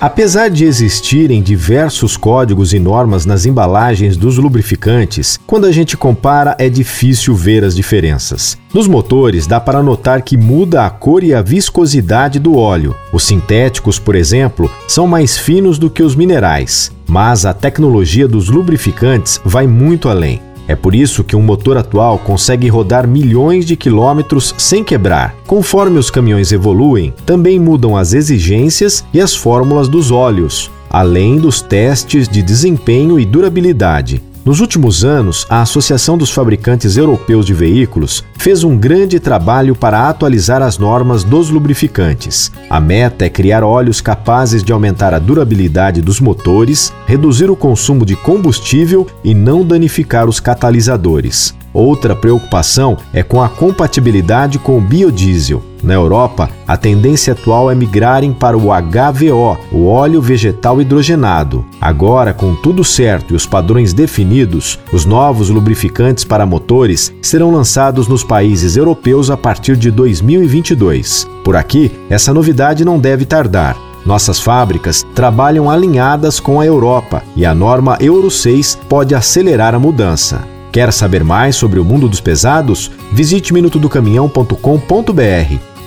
Apesar de existirem diversos códigos e normas nas embalagens dos lubrificantes, quando a gente compara é difícil ver as diferenças. Nos motores dá para notar que muda a cor e a viscosidade do óleo. Os sintéticos, por exemplo, são mais finos do que os minerais, mas a tecnologia dos lubrificantes vai muito além. É por isso que um motor atual consegue rodar milhões de quilômetros sem quebrar. Conforme os caminhões evoluem, também mudam as exigências e as fórmulas dos óleos, além dos testes de desempenho e durabilidade. Nos últimos anos, a Associação dos Fabricantes Europeus de Veículos fez um grande trabalho para atualizar as normas dos lubrificantes. A meta é criar óleos capazes de aumentar a durabilidade dos motores, reduzir o consumo de combustível e não danificar os catalisadores. Outra preocupação é com a compatibilidade com o biodiesel. Na Europa, a tendência atual é migrarem para o HVO, o óleo vegetal hidrogenado. Agora, com tudo certo e os padrões definidos, os novos lubrificantes para motores serão lançados nos países europeus a partir de 2022. Por aqui, essa novidade não deve tardar. Nossas fábricas trabalham alinhadas com a Europa e a norma Euro 6 pode acelerar a mudança. Quer saber mais sobre o mundo dos pesados? Visite minutodocaminhão.com.br.